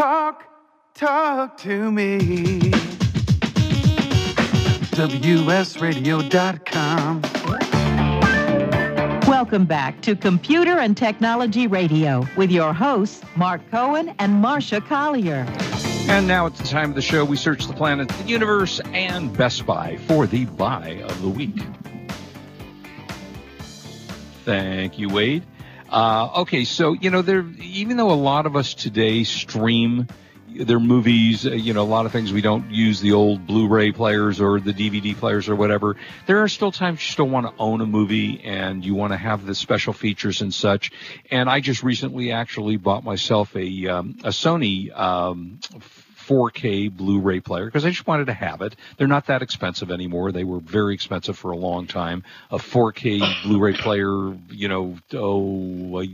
Talk, talk to me. WSRadio.com. Welcome back to Computer and Technology Radio with your hosts, Mark Cohen and Marsha Collier. And now it's the time of the show. We search the planet, the universe, and Best Buy for the buy of the week. Thank you, Wade. Uh, okay, so you know, there even though a lot of us today stream their movies, uh, you know, a lot of things we don't use the old Blu-ray players or the DVD players or whatever. There are still times you still want to own a movie and you want to have the special features and such. And I just recently actually bought myself a um, a Sony um, 4K Blu-ray player because I just wanted to have it. They're not that expensive anymore. They were very expensive for a long time. A 4K Blu-ray player, you know, oh,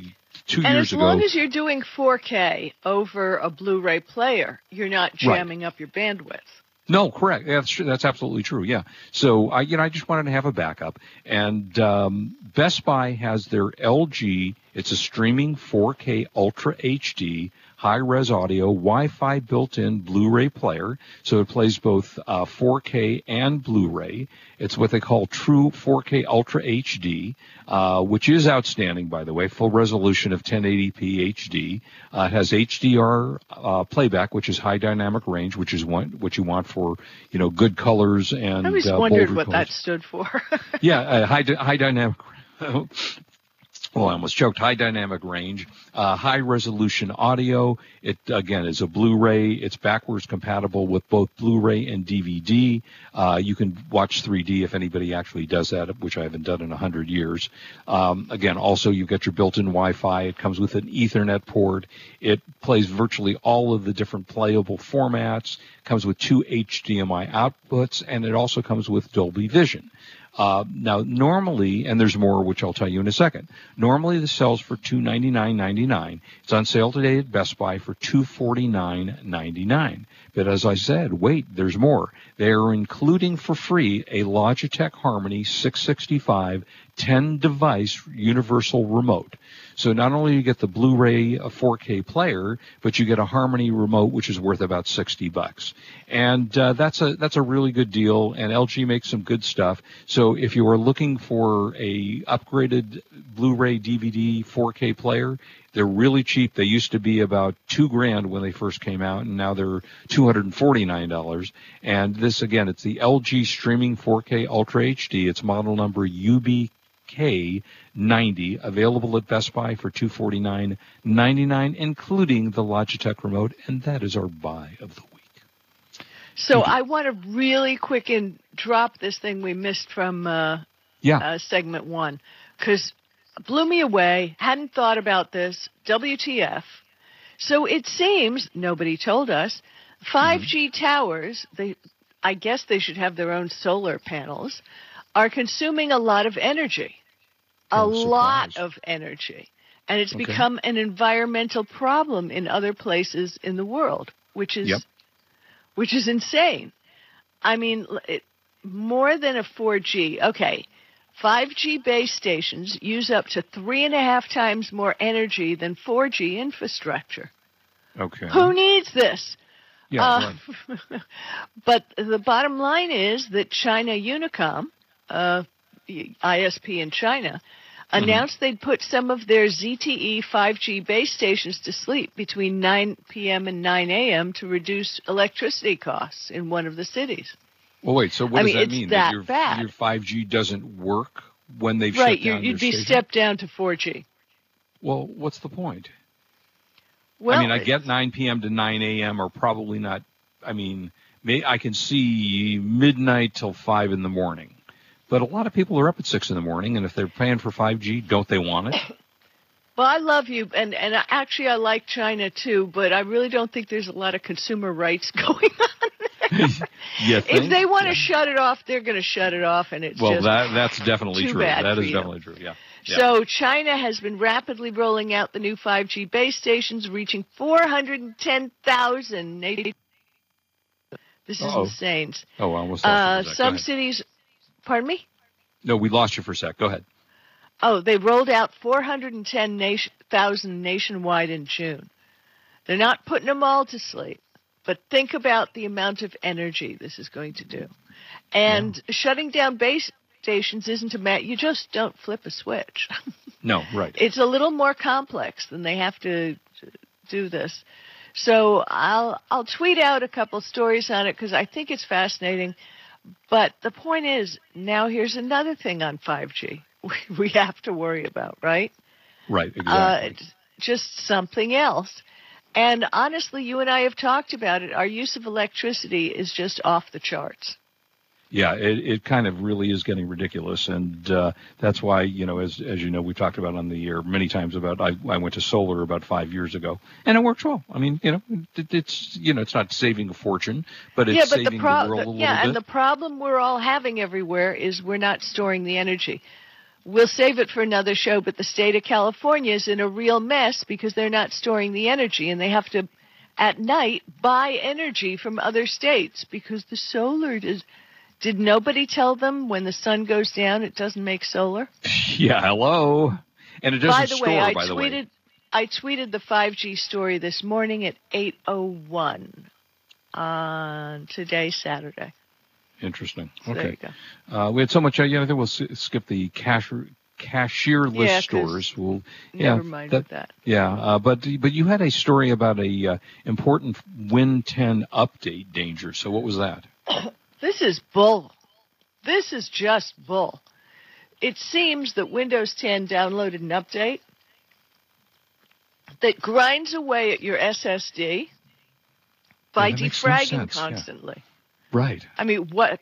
two and years ago. And as long as you're doing 4K over a Blu-ray player, you're not jamming right. up your bandwidth. No, correct. That's true. That's absolutely true. Yeah. So I, you know, I just wanted to have a backup, and um, Best Buy has their LG. It's a streaming 4K Ultra HD high res audio, Wi Fi built in Blu ray player. So it plays both uh, 4K and Blu ray. It's what they call True 4K Ultra HD, uh, which is outstanding, by the way. Full resolution of 1080p HD. Uh, it has HDR uh, playback, which is high dynamic range, which is one, what you want for you know good colors and. I always uh, wondered what colors. that stood for. yeah, uh, high high dynamic well, I almost choked. High dynamic range, uh, high resolution audio. It again is a Blu-ray. It's backwards compatible with both Blu-ray and DVD. Uh, you can watch 3D if anybody actually does that, which I haven't done in hundred years. Um, again, also you get your built-in Wi-Fi. It comes with an Ethernet port. It plays virtually all of the different playable formats. Comes with two HDMI outputs, and it also comes with Dolby Vision. Uh, now, normally, and there's more, which I'll tell you in a second. Normally, this sells for two ninety nine ninety nine. It's on sale today at Best Buy for two forty nine ninety nine. But as I said, wait, there's more. They are including for free a Logitech Harmony 665 10 device universal remote. So not only you get the Blu-ray a 4K player, but you get a Harmony remote, which is worth about 60 bucks. And uh, that's a that's a really good deal. And LG makes some good stuff. So if you are looking for a upgraded Blu-ray DVD 4K player, they're really cheap. They used to be about two grand when they first came out, and now they're two hundred and forty nine dollars. And this again, it's the LG Streaming 4K Ultra HD. It's model number UB K90 available at Best Buy for $249.99, including the Logitech remote, and that is our buy of the week. So I want to really quick and drop this thing we missed from uh, yeah. Uh, segment one because blew me away. Hadn't thought about this. WTF? So it seems nobody told us 5G mm-hmm. towers. They, I guess they should have their own solar panels are consuming a lot of energy, a oh, lot of energy. And it's okay. become an environmental problem in other places in the world, which is yep. which is insane. I mean, it, more than a 4G. Okay, 5G base stations use up to three and a half times more energy than 4G infrastructure. Okay. Who needs this? Yeah. Uh, right. but the bottom line is that China Unicom uh, ISP in China, announced mm-hmm. they'd put some of their ZTE 5G base stations to sleep between 9 p.m. and 9 a.m. to reduce electricity costs in one of the cities. Well, wait. So what I does mean, that mean? That, your, bad. your 5G doesn't work when they've right, shut down you'd be station? stepped down to 4G. Well, what's the point? Well, I mean, I get 9 p.m. to 9 a.m. are probably not. I mean, may, I can see midnight till five in the morning. But a lot of people are up at six in the morning, and if they're paying for 5G, don't they want it? Well, I love you, and and actually I like China too, but I really don't think there's a lot of consumer rights going on. if they want to yeah. shut it off, they're going to shut it off, and it's well, that that's definitely true. That is you. definitely true. Yeah. yeah. So China has been rapidly rolling out the new 5G base stations, reaching 410,000. This is Uh-oh. insane. Oh, I almost uh, some cities Pardon me? No, we lost you for a sec. Go ahead. Oh, they rolled out 410,000 nationwide in June. They're not putting them all to sleep, but think about the amount of energy this is going to do. And shutting down base stations isn't a matter, you just don't flip a switch. No, right. it's a little more complex than they have to do this. So I'll I'll tweet out a couple stories on it because I think it's fascinating. But the point is, now here's another thing on 5G we, we have to worry about, right? Right, Uh, exactly. it's just something else. And honestly, you and I have talked about it. Our use of electricity is just off the charts. Yeah, it, it kind of really is getting ridiculous, and uh, that's why you know, as as you know, we've talked about on the air many times about I, I went to solar about five years ago, and it works well. I mean, you know, it, it's you know, it's not saving a fortune, but it's yeah, but saving the pro- the world a little yeah, bit. and the problem we're all having everywhere is we're not storing the energy. We'll save it for another show, but the state of California is in a real mess because they're not storing the energy and they have to at night buy energy from other states because the solar is did nobody tell them when the sun goes down it doesn't make solar? yeah, hello, and it doesn't by the store. way, I by the tweeted way, I tweeted the 5G story this morning at 8:01 on today Saturday. interesting. So There you okay, go. uh, we had so much. Uh, yeah, I think we'll s- skip the cash cashier list Yeah, stores. We'll yeah, Never mind that- that. Yeah, uh, but but you had a story about a uh, important Win 10 update danger. So what was that? This is bull. This is just bull. It seems that Windows 10 downloaded an update that grinds away at your SSD by that makes no defragging yeah. constantly. Right. I mean, what?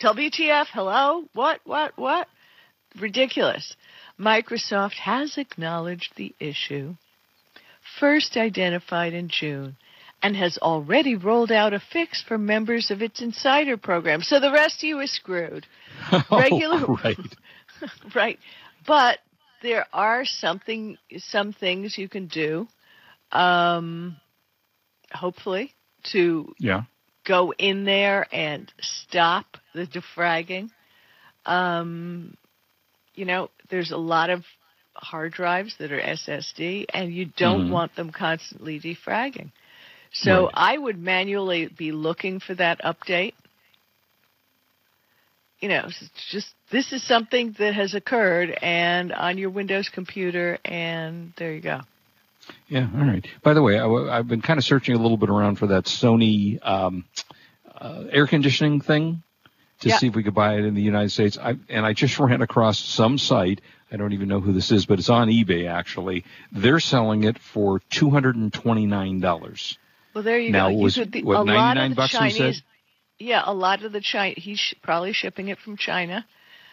WTF? Hello? What? What? What? Ridiculous. Microsoft has acknowledged the issue, first identified in June, and has already rolled out a fix for members of its insider program. So the rest of you is screwed, Regular- Oh, right. right? But there are something, some things you can do, um, hopefully, to Yeah. go in there and stop the defragging. Um, you know, there's a lot of hard drives that are SSD, and you don't Mhm. want them constantly defragging. So Right. I would manually be looking for that update. You know, it's just this is something that has occurred, and on your Windows computer, and there you go. Yeah. All right. By the way, I, have been kind of searching a little bit around for that Sony um, uh, air conditioning thing to Yeah. see if we could buy it in the United States. I, and I just ran across some site. I don't even know who this is, but it's on eBay actually. They're selling it for two hundred and twenty nine dollars. Well, there you Now, go. You could, the, what, a lot 99 of the Chinese, yeah, a lot of the China. He's sh- probably shipping it from China.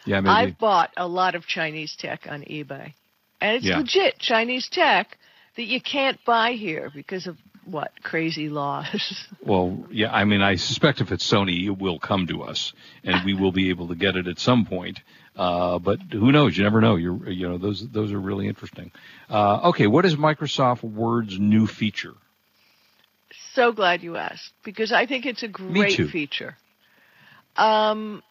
Yeah, maybe. I've bought a lot of Chinese tech on eBay, and it's Yeah. legit Chinese tech that you can't buy here because of what crazy laws. Well, yeah, I mean, I suspect if it's Sony, it will come to us, and we will be able to get it at some point. Uh, but who knows? You never know. You're, you know, those those are really interesting. Uh, okay, what is Microsoft Word's new feature? So glad you asked because I think it's a great feature. Um,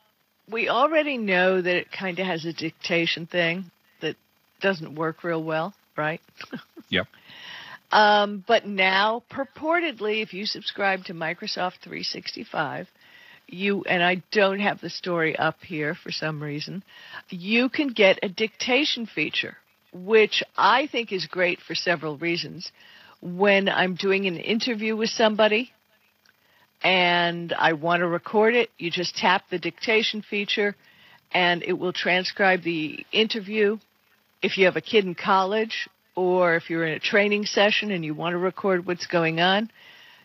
we already know that it kind of has a dictation thing that doesn't work real well, right? Yep. Um, but now, purportedly, if you subscribe to Microsoft 365, you and I don't have the story up here for some reason. You can get a dictation feature, which I think is great for several reasons. When I'm doing an interview with somebody and I want to record it, you just tap the dictation feature and it will transcribe the interview. If you have a kid in college or if you're in a training session and you want to record what's going on,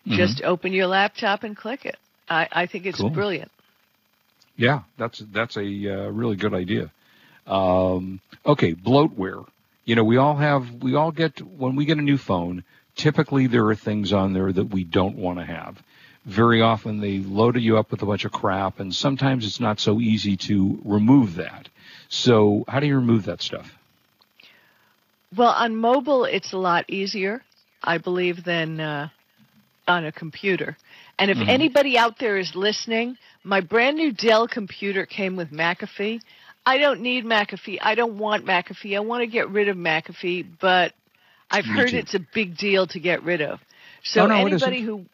just open your laptop and click it. I, I think it's Cool. brilliant. Yeah, that's that's a uh, really good idea. Um, okay, bloatware. You know, we all have we all get when we get a new phone. Typically, there are things on there that we don't want to have. Very often, they load you up with a bunch of crap, and sometimes it's not so easy to remove that. So, how do you remove that stuff? Well, on mobile, it's a lot easier, I believe, than uh, on a computer. And if Mhm. anybody out there is listening, my brand new Dell computer came with McAfee. I don't need McAfee. I don't want McAfee. I want to get rid of McAfee, but I've heard it's a big deal to get rid of. So no, anybody who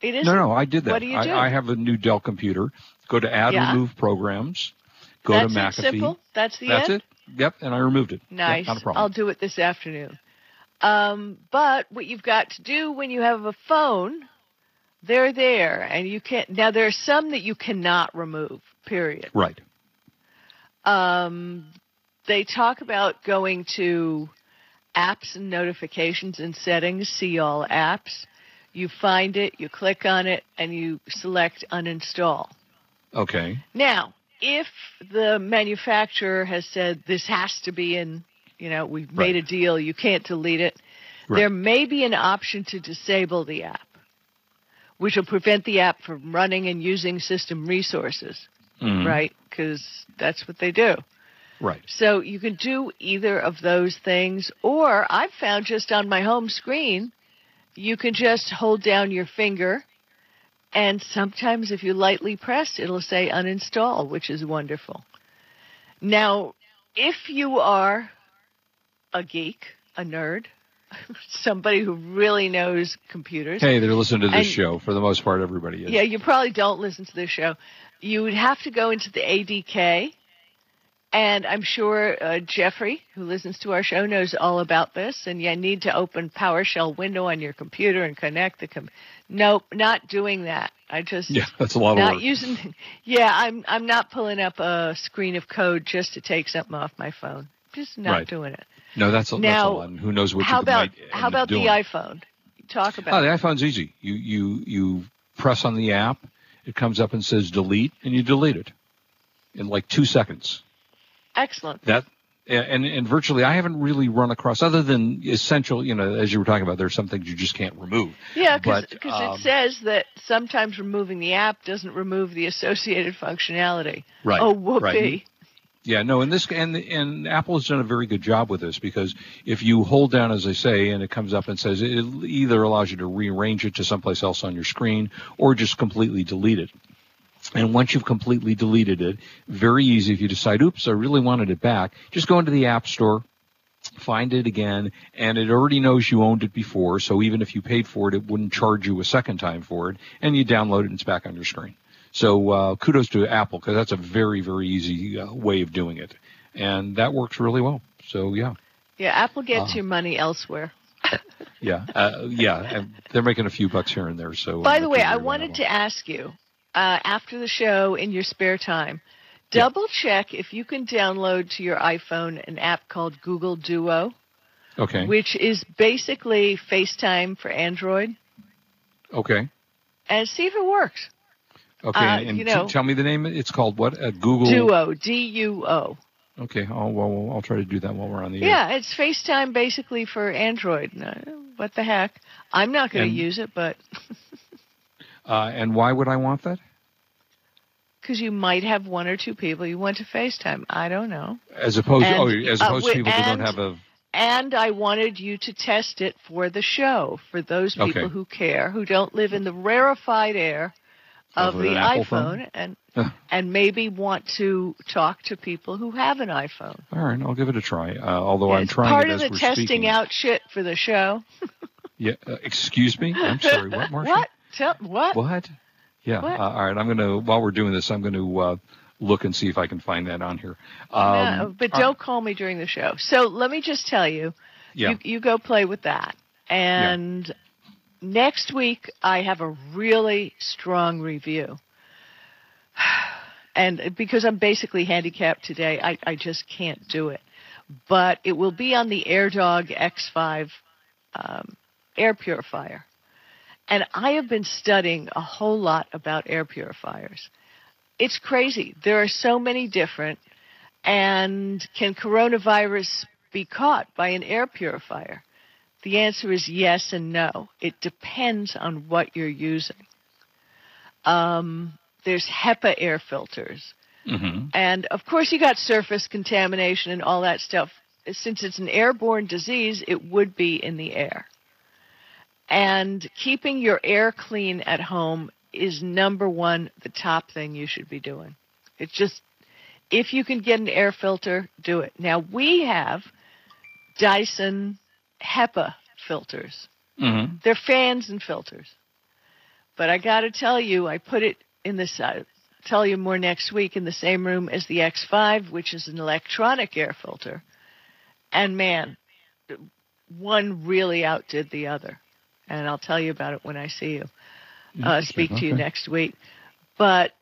it is No, no, I did that. What do you do? I, I have a new Dell computer. Go to add Yeah. remove programs. Go That's to it, McAfee. simple. That's the That's end. it. Yep, and I removed it. Yep, Nice. not a problem. I'll do it this afternoon. Um, but what you've got to do when you have a phone, they're there, and you can't. Now there are some that you cannot remove. Period. Right. Um, they talk about going to apps and notifications and settings. See all apps. You find it, you click on it, and you select uninstall. Okay. Now, if the manufacturer has said this has to be in, you know, we've made Right. a deal, you can't delete it, Right. there may be an option to disable the app, which will prevent the app from running and using system resources, Mhm. right? Because that's what they do. Right. So you can do either of those things, or I've found just on my home screen, you can just hold down your finger, and sometimes if you lightly press, it'll say uninstall, which is wonderful. Now, if you are a geek, a nerd, somebody who really knows computers, Hey, they're listening to this And- show. For the most part, everybody is. yeah, you probably don't listen to this show. You would have to go into the ADB, and I'm sure uh, Jeffrey, who listens to our show, knows all about this. And you need to open PowerShell window on your computer and connect the. Com- nope, not doing that. I just Yeah, that's a lot of not work. using. Yeah, I'm I'm not pulling up a screen of code just to take something off my phone. Just not Right. doing it. no, that's a, that's a lot. And who knows what how you about how about the iPhone? Talk about. Oh, the iPhone's easy. You you you press on the app, it comes up and says delete, and you delete it in like two seconds. Excellent. That and and virtually, I haven't really run across other than essential. You know, as you were talking about, there's some things you just can't remove. Yeah, because But, um, it says that sometimes removing the app doesn't remove the associated functionality. Right. Oh, whoopee. right. Yeah, no, and this and and Apple has done a very good job with this because if you hold down, as I say, and it comes up and says it either allows you to rearrange it to someplace else on your screen or just completely delete it. And once you've completely deleted it, very easy if you decide, oops, I really wanted it back, just go into the App Store, find it again, and it already knows you owned it before, so even if you paid for it, it wouldn't charge you a second time for it, and you download it and it's back on your screen. So uh, kudos to Apple because that's a very, very easy uh, way of doing it, and that works really well. So yeah, Yeah, Apple gets Uh, your money elsewhere. yeah, uh, yeah, they're making a few bucks here and there. So By the way, I wanted to ask you uh, after the show in your spare time, double check if you can download to your iPhone an app called Google Duo, Okay, which is basically FaceTime for Android, okay, and see if it works. okay, uh, and you know- tell me the name. It's called what? Uh, Google. Duo, D U O. Okay, I'll, well, I'll try to do that while we're on the air. Yeah, it's FaceTime basically for Android. What the heck? I'm not going to use it, but Uh, and why would I want that? Because you might have one or two people you want to FaceTime. I don't know. As opposed, And, oh, as uh, to wi- people who don't and- have a. And I wanted you to test it for the show for those people Okay. who care, who don't live in the rarefied air of the iPhone, phone? and and maybe want to talk to people who have an iPhone. All right, I'll give it a try. Uh, although I'm trying part it of as the we're testing speaking. out shit for the show. Yeah, uh, excuse me. I'm sorry. What, Marsha? What? Tell what? What? Yeah. Uh, all right. I'm gonna while we're doing this, I'm going to uh, look and see if I can find that on here. Um, no, but uh, don't call me during the show. So let me just tell you, yeah. you, you go play with that. And next week, I have a really strong review. And because I'm basically handicapped today, I, I just can't do it. But it will be on the AirDog X5 um, air purifier. And I have been studying a whole lot about air purifiers. It's crazy. There are so many different. And can coronavirus be caught by an air purifier? The answer is yes and no. It depends on what you're using. Um, there's HEPA air filters. hmm And of course, you got surface contamination and all that stuff. Since it's an airborne disease, it would be in the air. And keeping your air clean at home is number one, the top thing you should be doing. It's just, if you can get an air filter, do it. Now, we have Dyson HEPA filters. Mm-hmm. They're fans and filters. But I got to tell you, I put it in this. I'll tell you more next week in the same room as the X5, which is an electronic air filter. And man, one really outdid the other. And I'll tell you about it when I see you, uh, speak to you next week. But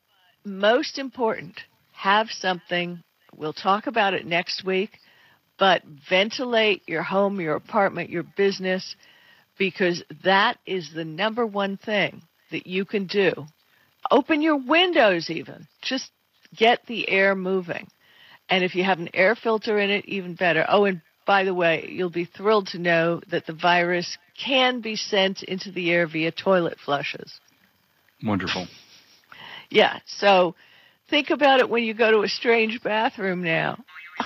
most important, have something. We'll talk about it next week, but ventilate your home, your apartment, your business, because that is the number one thing that you can do. Open your windows, even. Just get the air moving. And if you have an air filter in it, even better. Oh, and by the way, you'll be thrilled to know that the virus can be sent into the air via toilet flushes. Wonderful. Yeah, so think about it when you go to a strange bathroom now.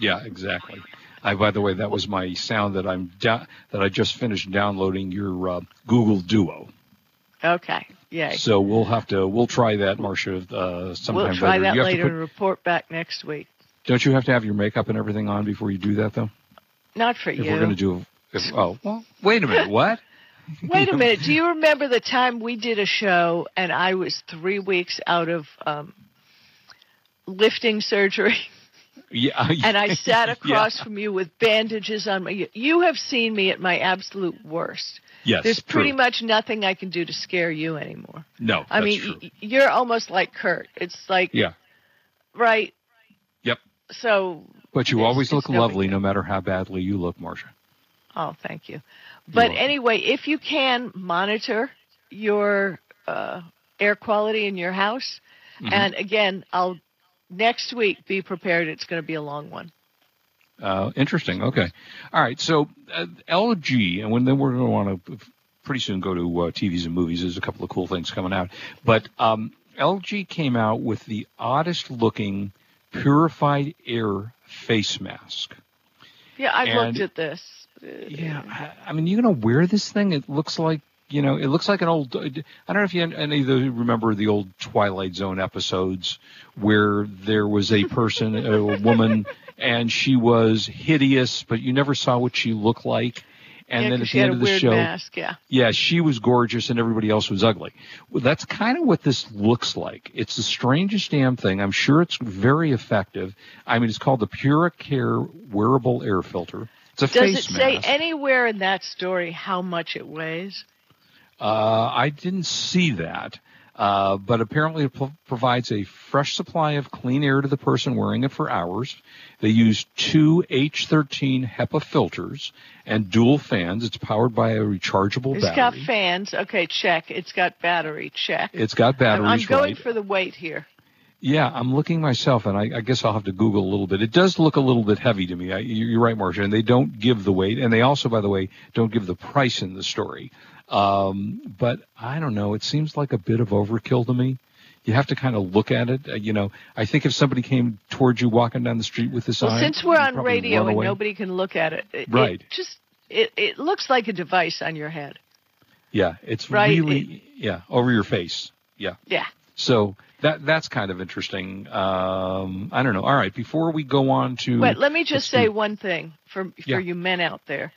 Yeah, exactly. I, by the way, that was my sound that I'm da- that I just finished downloading your uh, Google Duo. Okay, yay. So we'll have to we'll try that, Marsha, uh, sometime We'll try later. that You have to later put- and report back next week. Don't you have to have your makeup and everything on before you do that, though? Not for If you. we're going to do, if, oh, well, wait a minute, what? Wait a minute. Do you remember the time we did a show and I was three weeks out of um, lifting surgery Yeah, and I sat across Yeah. from you with bandages on my. You have seen me at my absolute worst. Yes, There's pretty true. much nothing I can do to scare you anymore. No, I that's mean, true. y- you're almost like Kurt. It's like, yeah, right? So, but you always look lovely, no matter how badly you look, Marsha. oh, thank you. But anyway, if you can monitor your uh, air quality in your house, Mhm. and again, I'll next week be prepared. It's going to be a long one. Uh, interesting. Okay. All right. So uh, LG, and when then we're going to want to pretty soon go to uh, TVs and movies. There's a couple of cool things coming out, but um, LG came out with the oddest looking purified air face mask. Yeah, I've And- looked at this. Yeah, I, I mean, you're gonna wear this thing. It looks like you know, it looks like an old. I don't know if you any of you remember the old Twilight Zone episodes where there was a person, a woman, and she was hideous, but you never saw what she looked like. And yeah, then at the end of the weird show, mask. Yeah. yeah, she was gorgeous and everybody else was ugly. Well, that's kind of what this looks like. It's the strangest damn thing. I'm sure it's very effective. I mean, it's called the Puricare wearable air filter. It's a Does face it say mask. anywhere in that story how much it weighs? Uh, I didn't see that. Uh, but apparently it pro- provides a fresh supply of clean air to the person wearing it for hours. They use two H13 HEPA filters and dual fans. It's powered by a rechargeable battery. It's got fans. Okay, check. It's got battery. Check. it's got I'm, I'm going right? for the weight here. Yeah, I'm looking myself, and I, I guess I'll have to Google a little bit. It does look a little bit heavy to me. I, you- you're right, Marsha, and they don't give the weight, and they also, by the way, don't give the price in the story. Um, but I don't know. It seems like a bit of overkill to me. You have to kind of look at it. Uh, you know, I think if somebody came towards you walking down the street with this Well, on, since we're on radio and nobody can look at it, it, Right. it just it, it looks like a device on your head. yeah, it's Right, really yeah over your face. Yeah. Yeah. So that that's kind of interesting. Um, I don't know. All right, before we go on to But let me just say do- one thing for for Yeah. you men out there.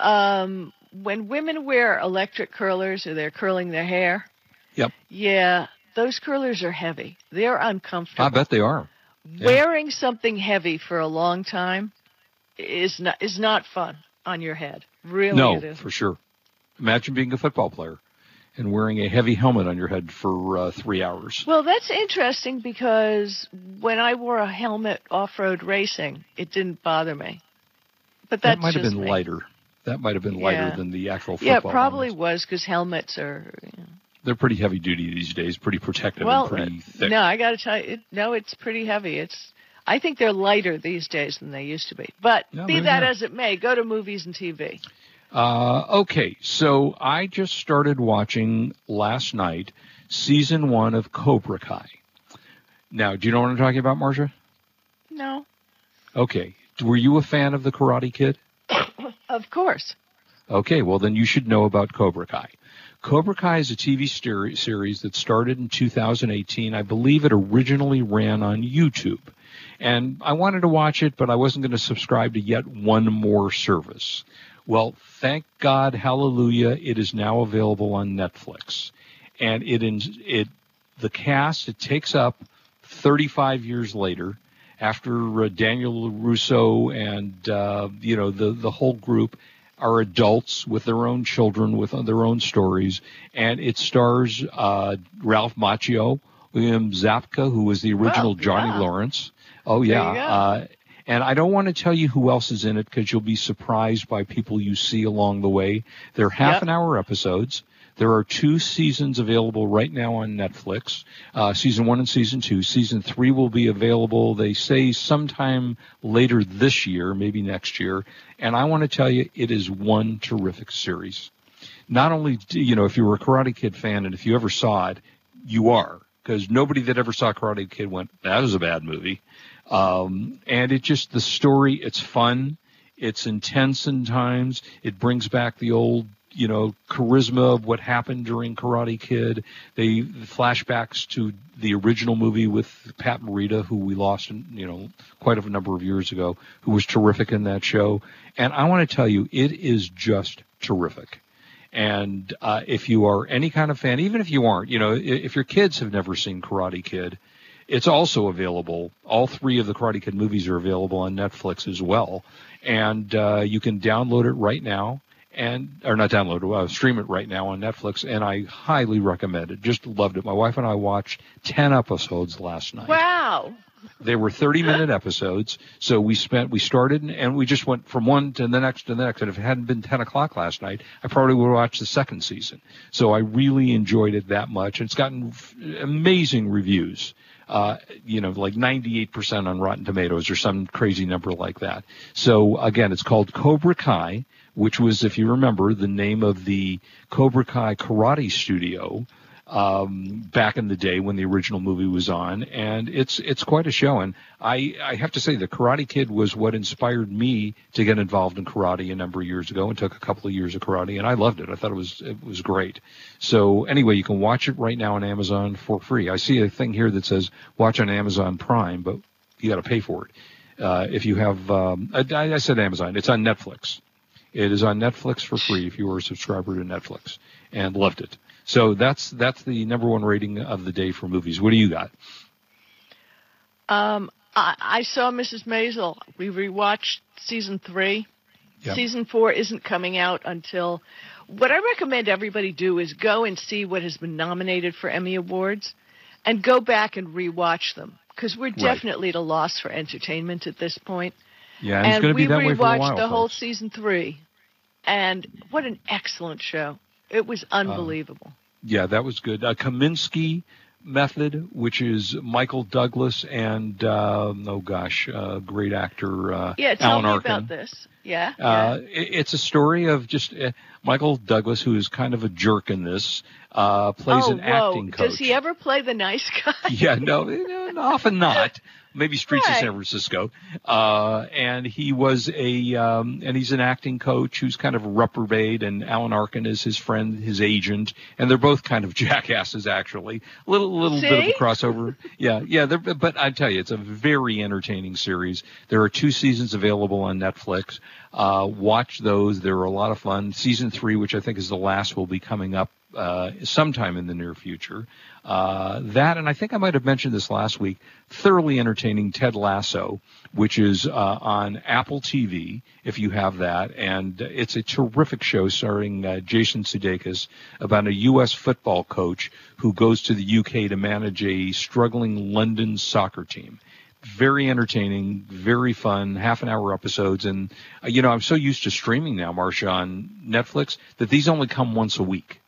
Um, when women wear electric curlers or they're curling their hair, Yep. yeah, those curlers are heavy. They're uncomfortable. I bet they are. yeah. Wearing something heavy for a long time is not is not fun on your head. Really, no, for sure. Imagine being a football player and wearing a heavy helmet on your head for uh, three hours. Well, that's interesting because when I wore a helmet off-road racing, it didn't bother me. But that's that might have been me. lighter. That might have been lighter Yeah. than the actual football. Yeah, it probably helmets. was because helmets are. You know, They're pretty heavy duty these days, pretty protective well, and pretty uh, thick. no, I got to tell you, it, no, it's pretty heavy. It's. I think they're lighter these days than they used to be. But No, be that not. as it may, go to movies and TV. Uh, okay, so I just started watching last night season one of Cobra Kai. Now, do you know what I'm talking about, Marsha? No, Okay. Were you a fan of the Karate Kid? Of course. Okay, well then you should know about Cobra Kai. Cobra Kai is a TV series that started in 2018. I believe it originally ran on YouTube. And I wanted to watch it, but I wasn't going to subscribe to yet one more service. Well, thank God, hallelujah, it is now available on Netflix. And it, it, the cast, it takes up 35 years later after uh, Daniel Russo and, uh, you know, the, the whole group are adults with their own children, with their own stories. And it stars uh, Ralph Macchio, William Zabka, who was the original oh, Johnny yeah. Lawrence. Oh, yeah. Uh, and I don't want to tell you who else is in it because you'll be surprised by people you see along the way. They're half Yep. an hour episodes. There are two seasons available right now on Netflix, uh, season one and season two. Season three will be available, they say, sometime later this year, maybe next year. And I want to tell you, it is one terrific series. Not only, you know, if you were a Karate Kid fan and if you ever saw it, you are. Because nobody that ever saw Karate Kid went, that was a bad movie. Um, and it just, the story, it's fun. It's intense in times. It brings back the old, you know, charisma of what happened during Karate Kid. They flashbacks to the original movie with Pat Morita, who we lost, you know, quite a number of years ago, who was terrific in that show. And I want to tell you, it is just terrific. And uh, if you are any kind of fan, even if you aren't, you know, if your kids have never seen Karate Kid, it's also available. All three of the Karate Kid movies are available on Netflix as well, and uh, you can download it right now, and or not download it, uh, stream it right now on Netflix. And I highly recommend it. Just loved it. My wife and I watched ten episodes last night. Wow. They were 30 minute episodes. So we spent, we started and- we just went from one to the next to the next. And if it hadn't been 10 o'clock last night, I probably would have watched the second season. So I really enjoyed it that much. It's gotten f- amazing reviews. Uh, you know, like 98% on Rotten Tomatoes or some crazy number like that. So again, it's called Cobra Kai, which was, if you remember, the name of the Cobra Kai Karate Studio um, back in the day when the original movie was on, and it's it's quite a show. And I I have to say, the Karate Kid was what inspired me to get involved in karate a number of years ago, and took a couple of years of karate, and I loved it. I thought it was it was great. So anyway, you can watch it right now on Amazon for free. I see a thing here that says watch on Amazon Prime, but you got to pay for it. Uh, if you have, um, I, I said Amazon, it's on Netflix. It is on Netflix for free if you were a subscriber to Netflix and loved it. So that's that's the number one rating of the day for movies. What do you got? Um, I, I saw Mrs. Maisel. We rewatched season three. Yep. Season four isn't coming out until. What I recommend everybody do is go and see what has been nominated for Emmy Awards, and go back and rewatch them because we're definitely at a loss for entertainment at this point. Yeah, and, and we be that way for a rewatched while. the whole season three, and what an excellent show! It was unbelievable. Yeah, that was good. Uh, Kominsky method, which is Michael Douglas and um, oh gosh, uh, great actor uh, yeah, tell Alan me Arkin. about this. Yeah, Uh, it- it's a story of just uh, Michael Douglas, who is kind of a jerk in this, uh, plays oh, an whoa. acting coach. Does he ever play the nice guy? yeah, no, often not. Maybe Streets Right. of San Francisco. Uh, and he was a, um, and he's an acting coach who's kind of reprobate, and Alan Arkin is his friend, his agent, and they're both kind of jackasses, actually. A little, little bit of a crossover. yeah, yeah. But I tell you, it's a very entertaining series. There are two seasons available on Netflix. Uh, watch those. They're a lot of fun. Season three, which I think is the last, will be coming up uh, sometime in the near future. Uh, that, and I think I might have mentioned this last week, thoroughly entertaining Ted Lasso, which is uh, on Apple TV, if you have that. And it's a terrific show starring uh, Jason Sudeikis about a U.S. football coach who goes to the UK to manage a struggling London soccer team very entertaining, very fun, half an hour episodes. And, uh, you know, I'm so used to streaming now, Marsha, on Netflix that these only come once a week.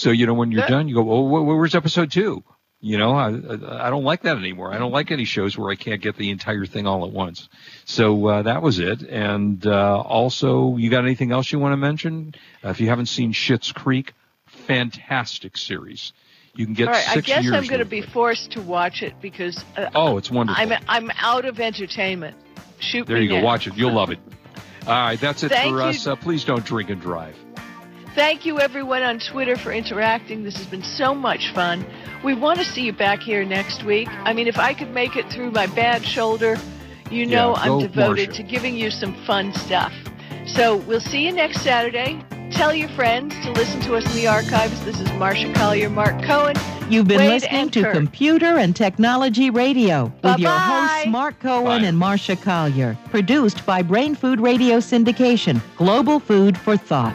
So, you know, when you're done, you go, oh, wh- where's episode two? You know, I, I don't like that anymore. I don't like any shows where I can't get the entire thing all at once. So uh, that was it. And uh, also, you got anything else you want to mention? Uh, if you haven't seen Schitt's Creek, fantastic series. You can get it. All right, I guess. I'm going to be forced to watch it because uh, Oh, it's wonderful. I'm I'm out of entertainment. Shoot There you go. now. Watch it. You'll love it. All right, that's it Thank for you. us. Uh, please don't drink and drive. Thank you, everyone on Twitter, for interacting. This has been so much fun. We want to see you back here next week. I mean, if I could make it through my bad shoulder, you know Yeah, I'm devoted Marsha. to giving you some fun stuff. So we'll see you next Saturday. Tell your friends to listen to us in the archives. This is Marsha Collier, Mark Cohen. You've been Wade listening to Kurt. Computer and Technology Radio with your Bye-bye. hosts Mark Cohen Bye. and Marsha Collier. Produced by Brain Food Radio Syndication, Global Food for Thought.